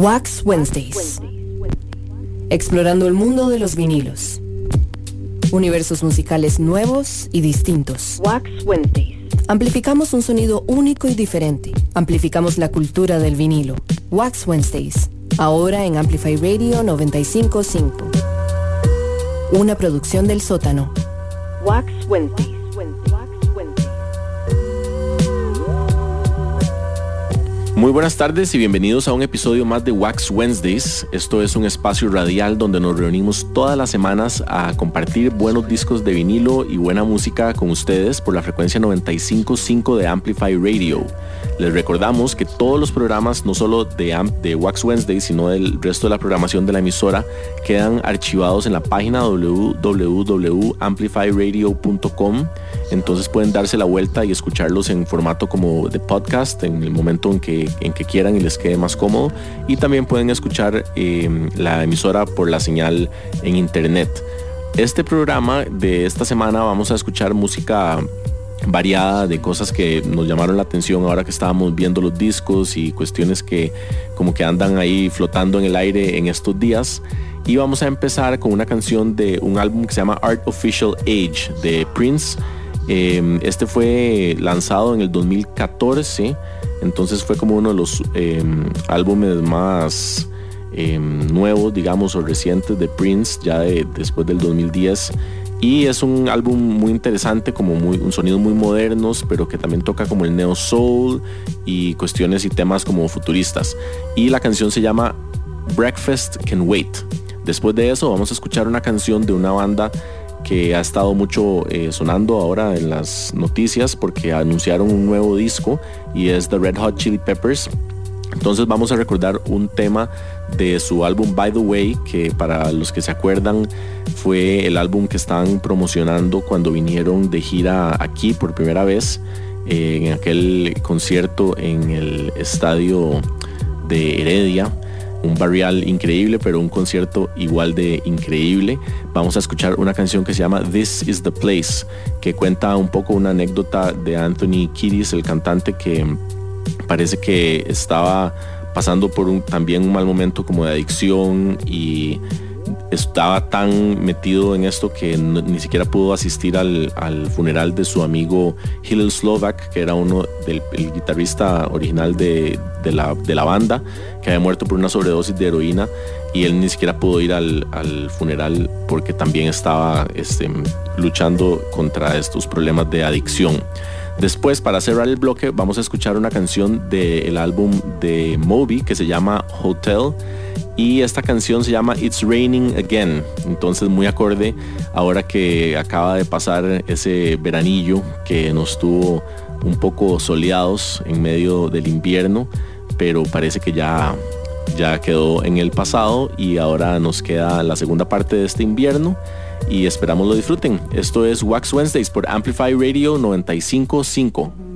Wax Wednesdays. Explorando el mundo de los vinilos. Universos musicales nuevos y distintos. Wax Wednesdays. Amplificamos un sonido único y diferente. Amplificamos la cultura del vinilo. Wax Wednesdays. Ahora en Amplify Radio 955. Una producción del sótano. Wax Wednesdays. Muy buenas tardes y bienvenidos a un episodio más de Wax Wednesdays. Esto es un espacio radial donde nos reunimos todas las semanas a compartir buenos discos de vinilo y buena música con ustedes por la frecuencia 955 de Amplify Radio. Les recordamos que todos los programas, no solo de, Wax Wednesdays, sino del resto de la programación de la emisora, quedan archivados en la página www.amplifyradio.com entonces pueden darse la vuelta y escucharlos en formato como de podcast en el momento en que, en quieran y les quede más cómodo. Y también pueden escuchar em, la emisora por la señal en internet. Este programa de esta semana vamos a escuchar música variada de cosas que nos llamaron la atención ahora que estábamos viendo los discos y cuestiones que como que andan ahí flotando en el aire en estos días. Y vamos a empezar con una canción de un álbum que se llama Art Official Age de Prince Em, este fue lanzado en el 2014, entonces fue como uno de los em, álbumes más em, nuevos, digamos, o recientes de Prince, ya después del 2010. Y es un álbum muy interesante, como muy, un sonido muy modernos, pero que también toca como el neo soul y cuestiones y temas como futuristas. Y la canción se llama Breakfast Can Wait. Después de eso vamos a escuchar una canción de una banda que ha estado mucho eh, sonando ahora en las noticias porque anunciaron un nuevo disco y es The Red Hot Chili Peppers. Entonces vamos a recordar un tema de su álbum By the Way, que para los que se acuerdan fue el álbum que estaban promocionando cuando vinieron de gira aquí por primera vez eh, en aquel concierto en el estadio de Heredia un barrial increíble, pero un concierto igual de increíble. Vamos a escuchar una canción que se llama This is the Place, que cuenta un poco una anécdota de Anthony Kiddis, el cantante que parece que estaba pasando por un, también un mal momento como de adicción y estaba tan metido en esto que ni siquiera pudo asistir al, funeral de su amigo Hillel Slovak, que era uno del guitarrista original de, la, banda, que había muerto por una sobredosis de heroína y él ni siquiera pudo ir al, funeral porque también estaba este, luchando contra estos problemas de adicción. Después, para cerrar el bloque, vamos a escuchar una canción del álbum de Moby que se llama Hotel y esta canción se llama It's Raining Again. Entonces muy acorde ahora que acaba de pasar ese veranillo que nos tuvo un poco soleados en medio del invierno, pero parece que ya ya quedó en el pasado y ahora nos queda la segunda parte de este invierno y esperamos lo disfruten. Esto es Wax Wednesdays por Amplify Radio 955.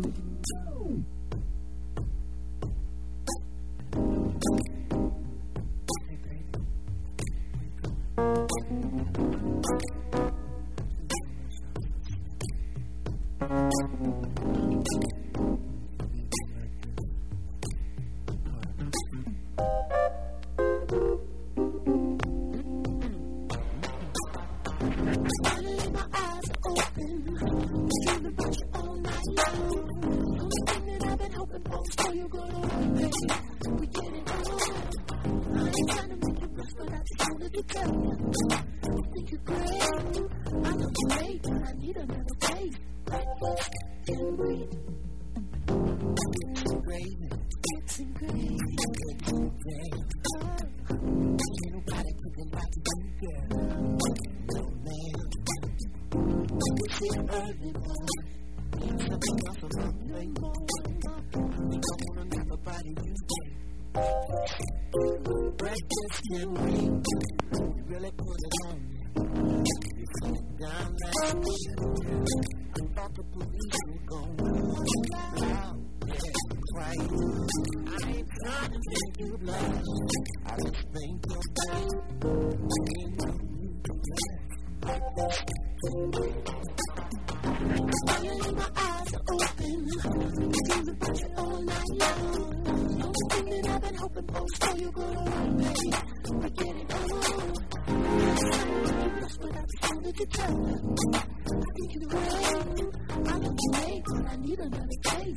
away but I need another day.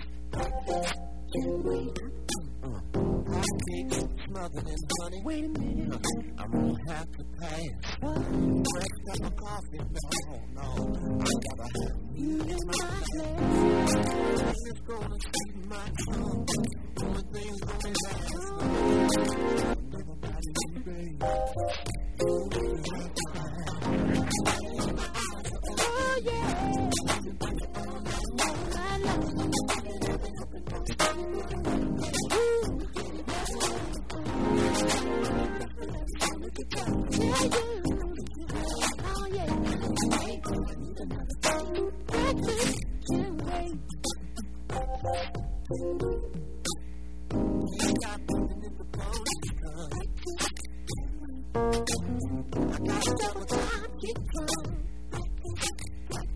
Can wait. Smothered in honey. Wait a minute. I'm gonna have to pay. Fresh cup of coffee. No, no. I gotta have you in my place. This is gonna see my tongue. Doing things only last. Nobody's baby. You have to I got double time, keep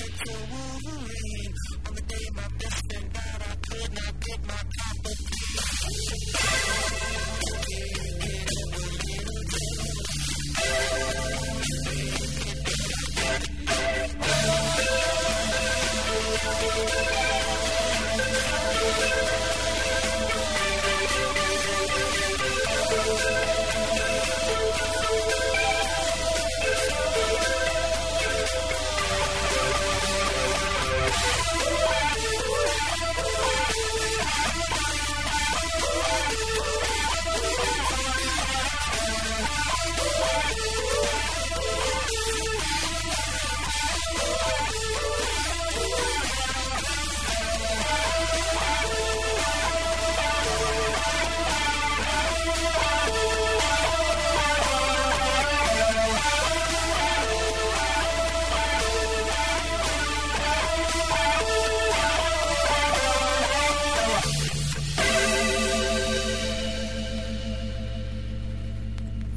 into Wolverine. On the day my best friend died, I could not get my cup of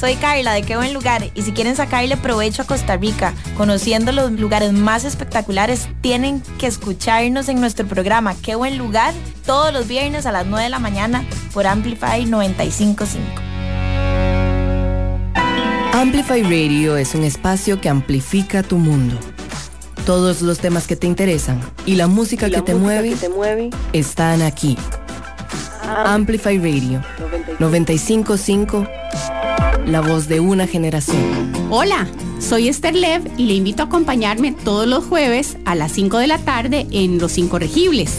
Soy Carla de Qué Buen Lugar y si quieren sacarle provecho a Costa Rica, conociendo los lugares más espectaculares, tienen que escucharnos en nuestro programa Qué Buen Lugar todos los viernes a las 9 de la mañana por Amplify 955. Amplify Radio es un espacio que amplifica tu mundo. Todos los temas que te interesan y la música, que, te mueve, están aquí. Amplify Radio 955, la voz de una generación. Hola, soy Esther Lev y le invito a acompañarme todos los jueves a las 5 de la tarde en Los Incorregibles.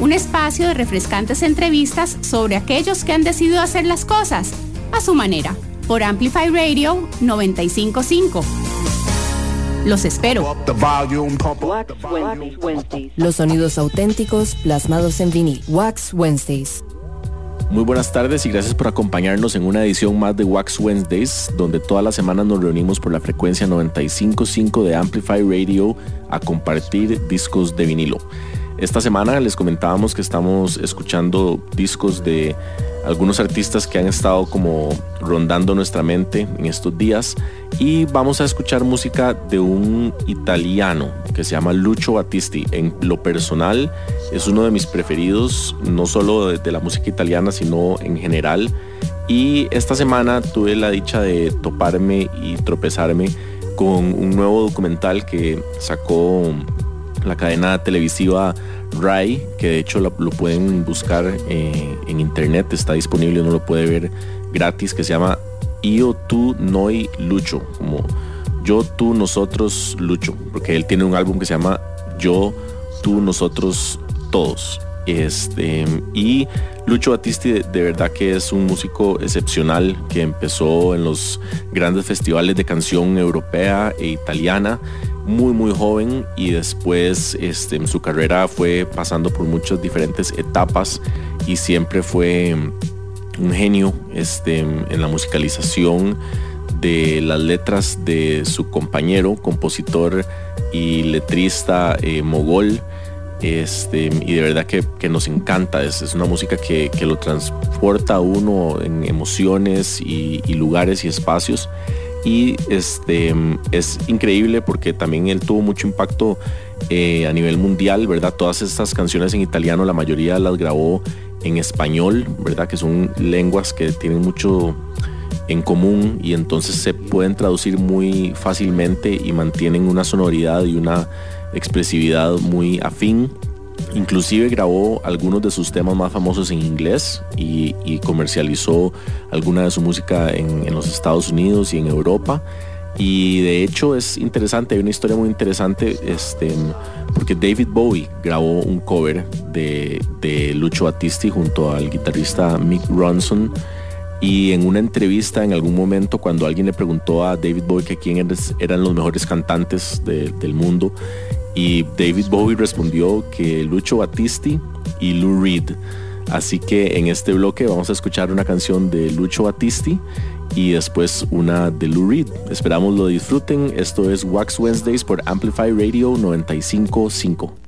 Un espacio de refrescantes entrevistas sobre aquellos que han decidido hacer las cosas a su manera por Amplify Radio 955. Los espero. Los sonidos auténticos plasmados en vinil. Wax Wednesdays. Muy buenas tardes y gracias por acompañarnos en una edición más de Wax Wednesdays, donde todas las semanas nos reunimos por la frecuencia 955 de Amplify Radio a compartir discos de vinilo. Esta semana les comentábamos que estamos escuchando discos de algunos artistas que han estado como rondando nuestra mente en estos días y vamos a escuchar música de un italiano que se llama Lucio Battisti. En lo personal es uno de mis preferidos, no solo de, la música italiana, sino en general. Y esta semana tuve la dicha de toparme y tropezarme con un nuevo documental que sacó la cadena televisiva Rai, que de hecho lo, pueden buscar eh, en internet, está disponible, uno lo puede ver gratis, que se llama Io, tú, noi, lucho, como yo, tú, nosotros, lucho, porque él tiene un álbum que se llama Yo, tú, nosotros, todos. Este, y Lucho Battisti de, verdad que es un músico excepcional que empezó en los grandes festivales de canción europea e italiana muy muy joven y después este, en su carrera fue pasando por muchas diferentes etapas y siempre fue un genio este, en la musicalización de las letras de su compañero, compositor y letrista eh, mogol. Este, y de verdad que, nos encanta, es, es una música que, lo transporta a uno en emociones y lugares y espacios y este, es increíble porque también él tuvo mucho impacto eh, a nivel mundial, ¿verdad? Todas estas canciones en italiano, la mayoría las grabó en español, ¿verdad? Que son lenguas que tienen mucho en común y entonces se pueden traducir muy fácilmente y mantienen una sonoridad y una expresividad muy afín Inclusive grabó algunos de sus temas más famosos en inglés y, comercializó alguna de su música en, los Estados Unidos y en Europa. Y de hecho es interesante, hay una historia muy interesante, este, porque David Bowie grabó un cover de, de Lucho Battisti junto al guitarrista Mick Ronson. Y en una entrevista en algún momento, cuando alguien le preguntó a David Bowie que quién eran los mejores cantantes del mundo, y David Bowie respondió que Lucho Battisti y Lou Reed. Así que en este bloque vamos a escuchar una canción de Lucho Battisti y después una de Lou Reed. Esperamos lo disfruten. Esto es Wax Wednesdays por Amplify Radio 955.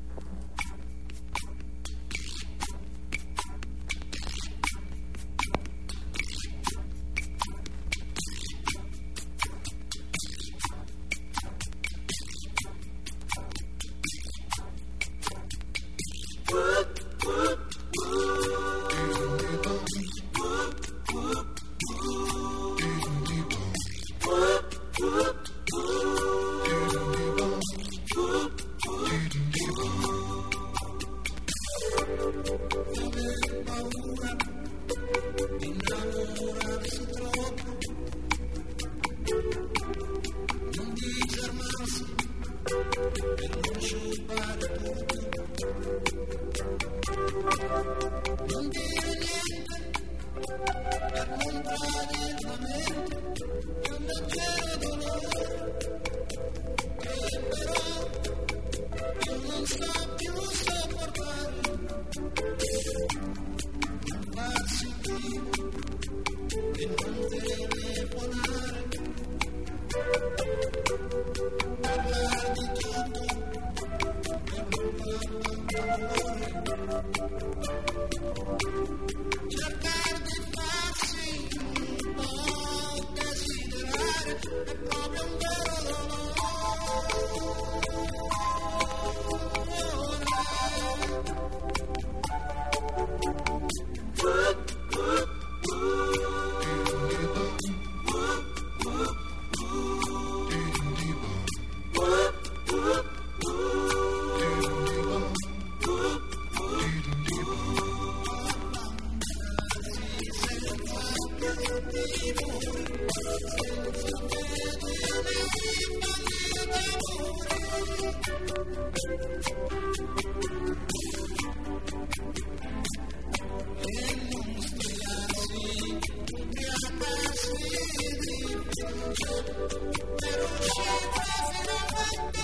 Pero siempre será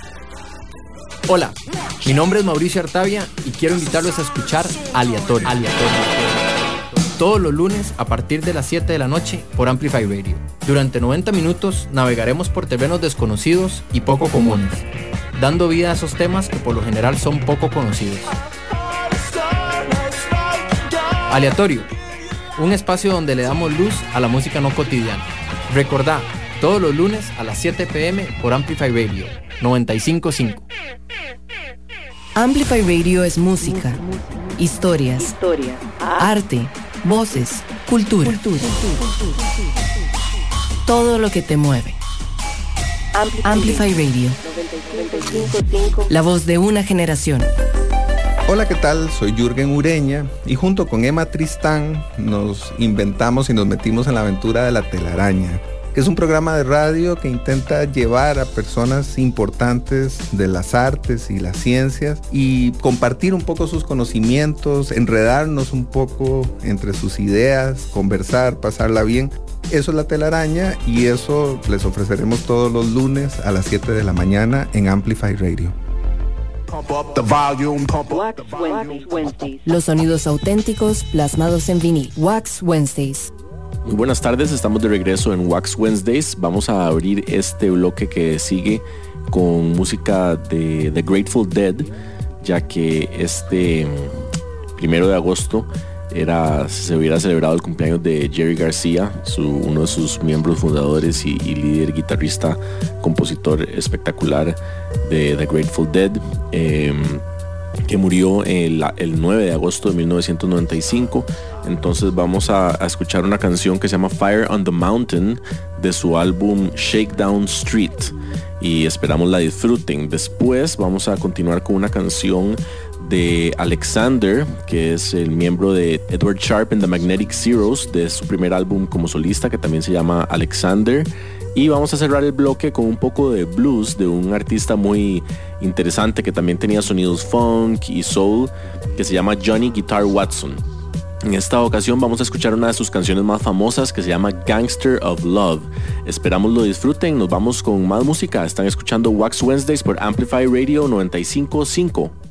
Hola, mi nombre es Mauricio Artavia y quiero invitarlos a escuchar Aleatorio. Todos los lunes a partir de las 7 de la noche por Amplify Radio. Durante 90 minutos navegaremos por terrenos desconocidos y poco comunes, dando vida a esos temas que por lo general son poco conocidos. Aleatorio, un espacio donde le damos luz a la música no cotidiana. Recordá, todos los lunes a las 7 pm por Amplify Radio 955. Amplify Radio es música, historias, arte, voces, cultura. Todo lo que te mueve. Amplify Radio. La voz de una generación. Hola, ¿qué tal? Soy Jürgen Ureña y junto con Emma Tristán nos inventamos y nos metimos en la aventura de la telaraña que es un programa de radio que intenta llevar a personas importantes de las artes y las ciencias y compartir un poco sus conocimientos, enredarnos un poco entre sus ideas, conversar, pasarla bien. Eso es la telaraña y eso les ofreceremos todos los lunes a las 7 de la mañana en Amplify Radio. Los sonidos auténticos plasmados en vinil. Wax Wednesdays. Muy buenas tardes, estamos de regreso en Wax Wednesdays. Vamos a abrir este bloque que sigue con música de The Grateful Dead, ya que este primero de agosto era, se hubiera celebrado el cumpleaños de Jerry García, uno de sus miembros fundadores y, líder, guitarrista, compositor espectacular de The Grateful Dead. Em, que murió el, 9 de agosto de 1995. Entonces vamos a, escuchar una canción que se llama Fire on the Mountain de su álbum Shakedown Street y esperamos la disfruten. Después vamos a continuar con una canción de Alexander, que es el miembro de Edward Sharp and the Magnetic Zeros, de su primer álbum como solista, que también se llama Alexander. Y vamos a cerrar el bloque con un poco de blues de un artista muy interesante que también tenía sonidos funk y soul, que se llama Johnny Guitar Watson. En esta ocasión vamos a escuchar una de sus canciones más famosas que se llama Gangster of Love. Esperamos lo disfruten, nos vamos con más música. Están escuchando Wax Wednesdays por Amplify Radio 955.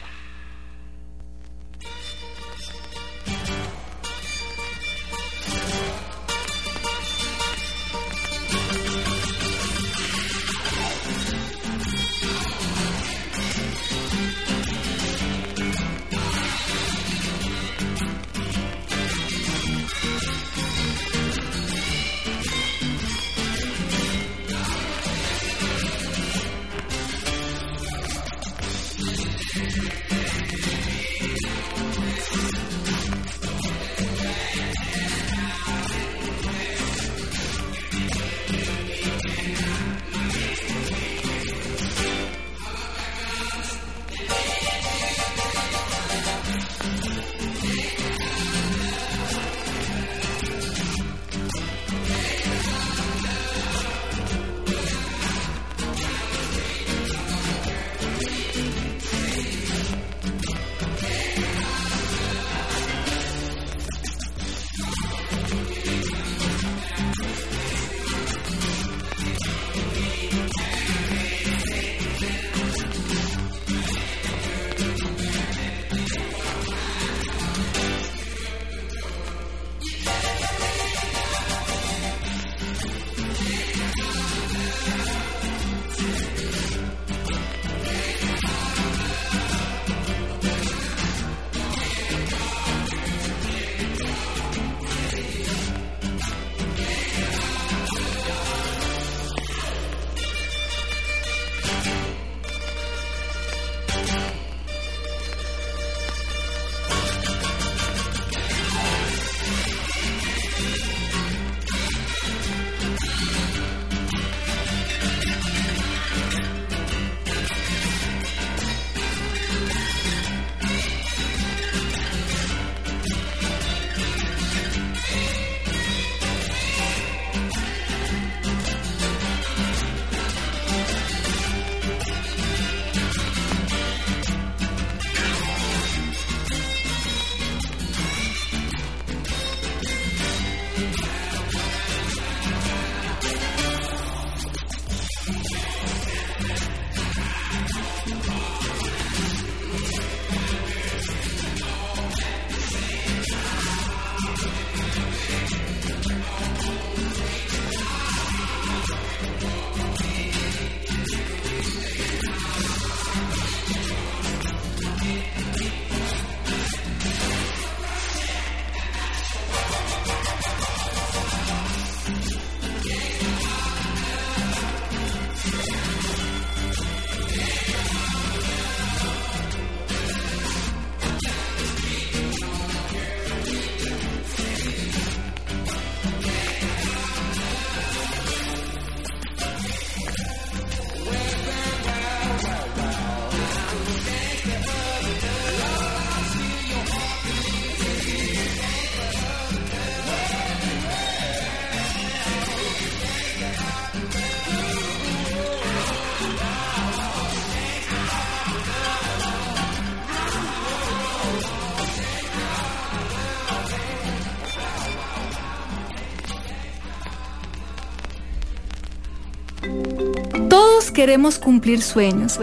Queremos cumplir sueños.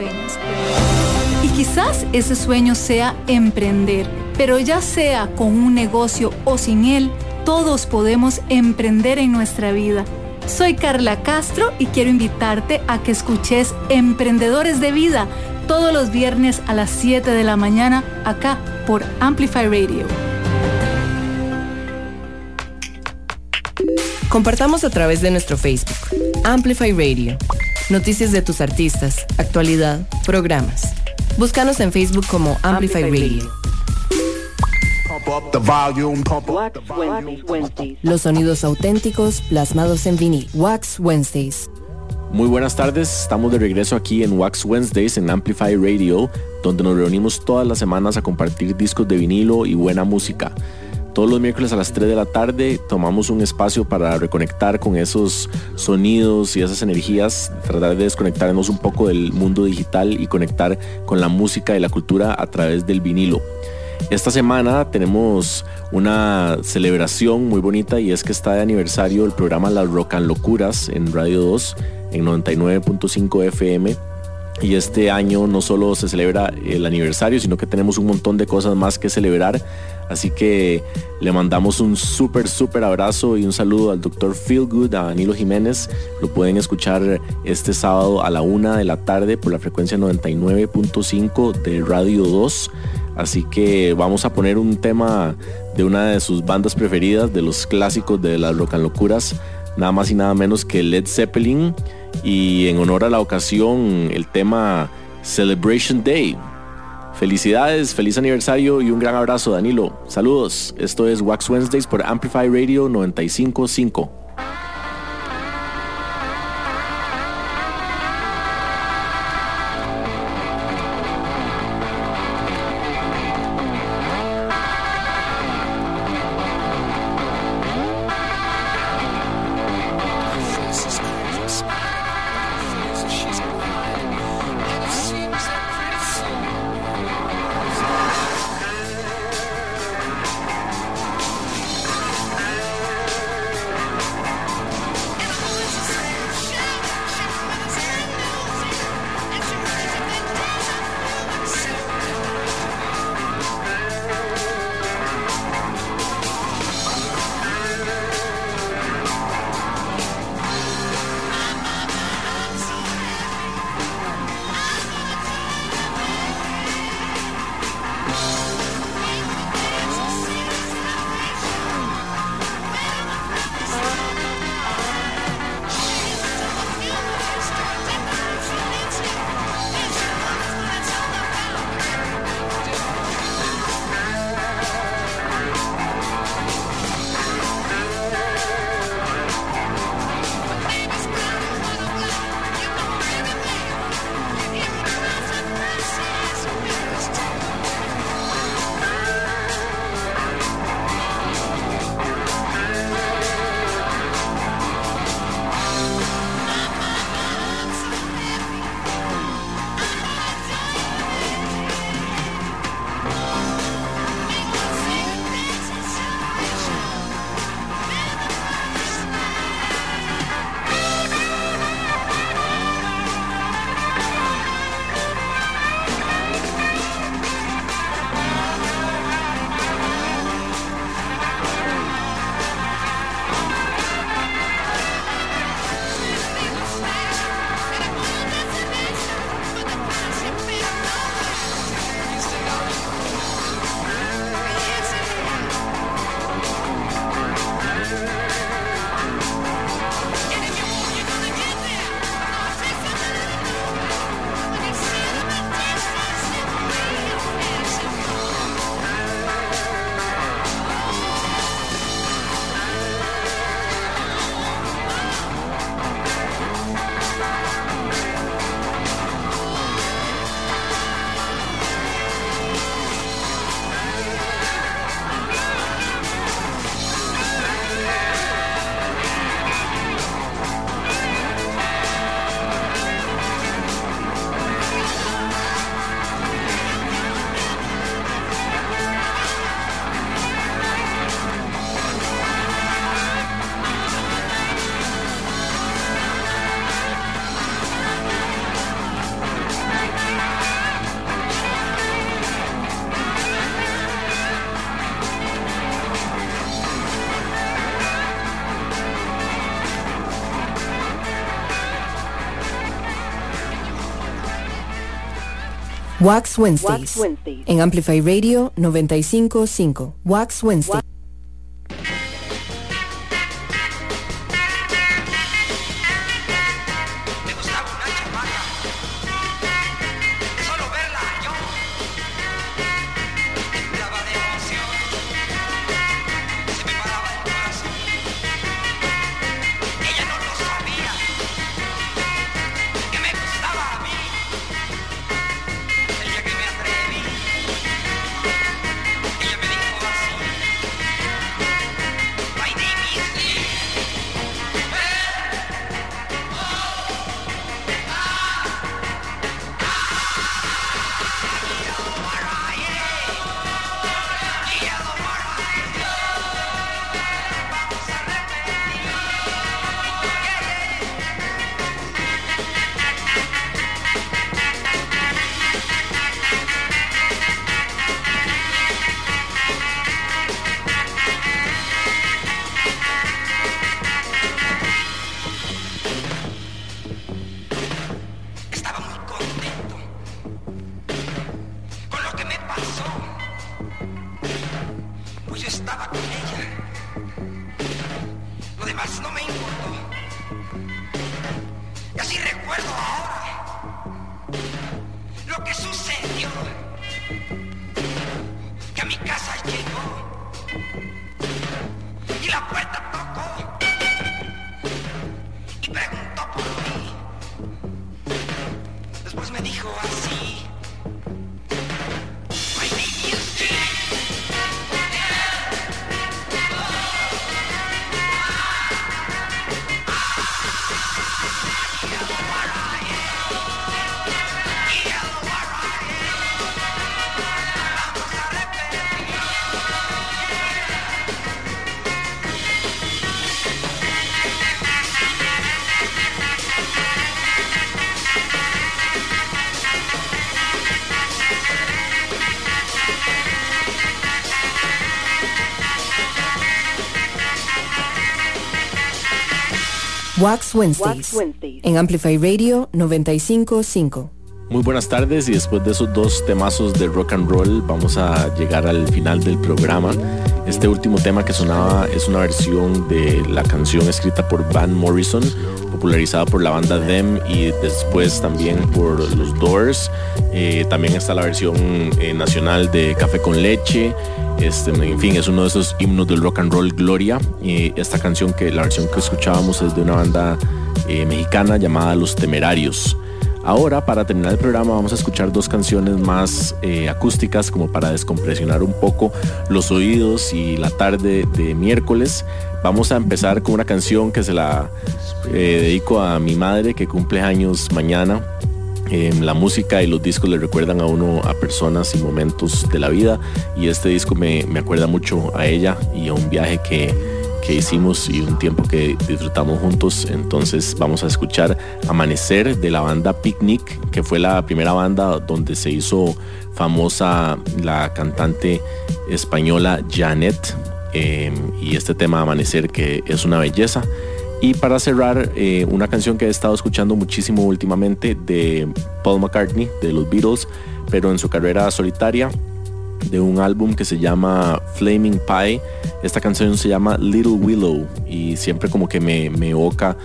Y quizás ese sueño sea emprender, pero ya sea con un negocio o sin él, todos podemos emprender en nuestra vida. Soy Carla Castro y quiero invitarte a que escuches Emprendedores de Vida todos los viernes a las 7 de la mañana acá por Amplify Radio. Compartamos a través de nuestro Facebook, Amplify Radio. Noticias de tus artistas, actualidad, programas. Búscanos en Facebook como Amplify Radio. Los sonidos auténticos plasmados en vinil. Wax Wednesdays. Muy buenas tardes, estamos de regreso aquí en Wax Wednesdays en Amplify Radio, donde nos reunimos todas las semanas a compartir discos de vinilo y buena música. Todos los miércoles a las 3 de la tarde tomamos un espacio para reconectar con esos sonidos y esas energías, tratar de desconectarnos un poco del mundo digital y conectar con la música y la cultura a través del vinilo. Esta semana tenemos una celebración muy bonita y es que está de aniversario el programa Las Rocan Locuras en Radio 2 en 99.5 FM y este año no solo se celebra el aniversario, sino que tenemos un montón de cosas más que celebrar. Así que le mandamos un súper, súper abrazo y un saludo al doctor Feelgood, a Danilo Jiménez. Lo pueden escuchar este sábado a la una de la tarde por la frecuencia 99.5 de Radio 2. Así que vamos a poner un tema de una de sus bandas preferidas, de los clásicos de las Rocan Locuras, nada más y nada menos que Led Zeppelin y en honor a la ocasión el tema Celebration Day. Felicidades, feliz aniversario y un gran abrazo Danilo. Saludos, esto es Wax Wednesdays por Amplify Radio 955. Wax Wednesdays. En Amplify Radio 955. Wax Wednesday. Wax Wednesdays, en Amplify Radio 955. Muy buenas tardes y después de esos dos temazos de rock and roll vamos a llegar al final del programa. Este último tema que sonaba es una versión de la canción escrita por Van Morrison, popularizada por la banda Them y después también por los Doors. Eh, también está la versión eh, nacional de Café con Leche. Este, en fin, es uno de esos himnos del rock and roll Gloria. Esta canción que la versión que escuchábamos es de una banda eh, mexicana llamada Los Temerarios. Ahora, para terminar el programa, vamos a escuchar dos canciones más eh, acústicas como para descompresionar un poco los oídos y la tarde de miércoles. Vamos a empezar con una canción que se la eh, dedico a mi madre que cumple años mañana. Em, la música y los discos le recuerdan a uno a personas y momentos de la vida y este disco me, me acuerda mucho a ella y a un viaje que, que hicimos y un tiempo que disfrutamos juntos. Entonces vamos a escuchar Amanecer de la banda Picnic, que fue la primera banda donde se hizo famosa la cantante española Janet. Em, y este tema Amanecer que es una belleza. Y para cerrar, eh, una canción que he estado escuchando muchísimo últimamente de Paul McCartney, de los Beatles, pero en su carrera solitaria, de un álbum que se llama Flaming Pie. Esta canción se llama Little Willow y siempre como que me, me evoca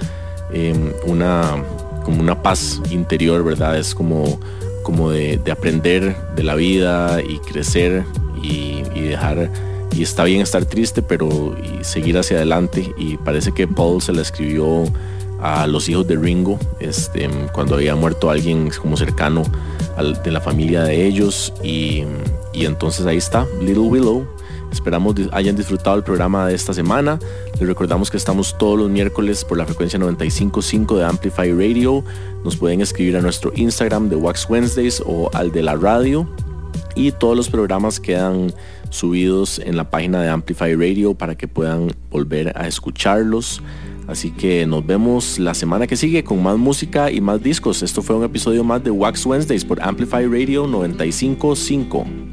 em, una, como una paz interior, ¿verdad? Es como, como de, aprender de la vida y crecer y, y dejar y está bien estar triste, pero seguir hacia adelante. Y parece que Paul se la escribió a los hijos de Ringo, este, cuando había muerto alguien como cercano de la familia de ellos. Y, y entonces ahí está, Little Willow. Esperamos hayan disfrutado el programa de esta semana. Les recordamos que estamos todos los miércoles por la frecuencia 95.5 de Amplify Radio. Nos pueden escribir a nuestro Instagram de Wax Wednesdays o al de la radio. Y todos los programas quedan subidos en la página de Amplify Radio para que puedan volver a escucharlos. Así que nos vemos la semana que sigue con más música y más discos. Esto fue un episodio más de Wax Wednesdays por Amplify Radio 955.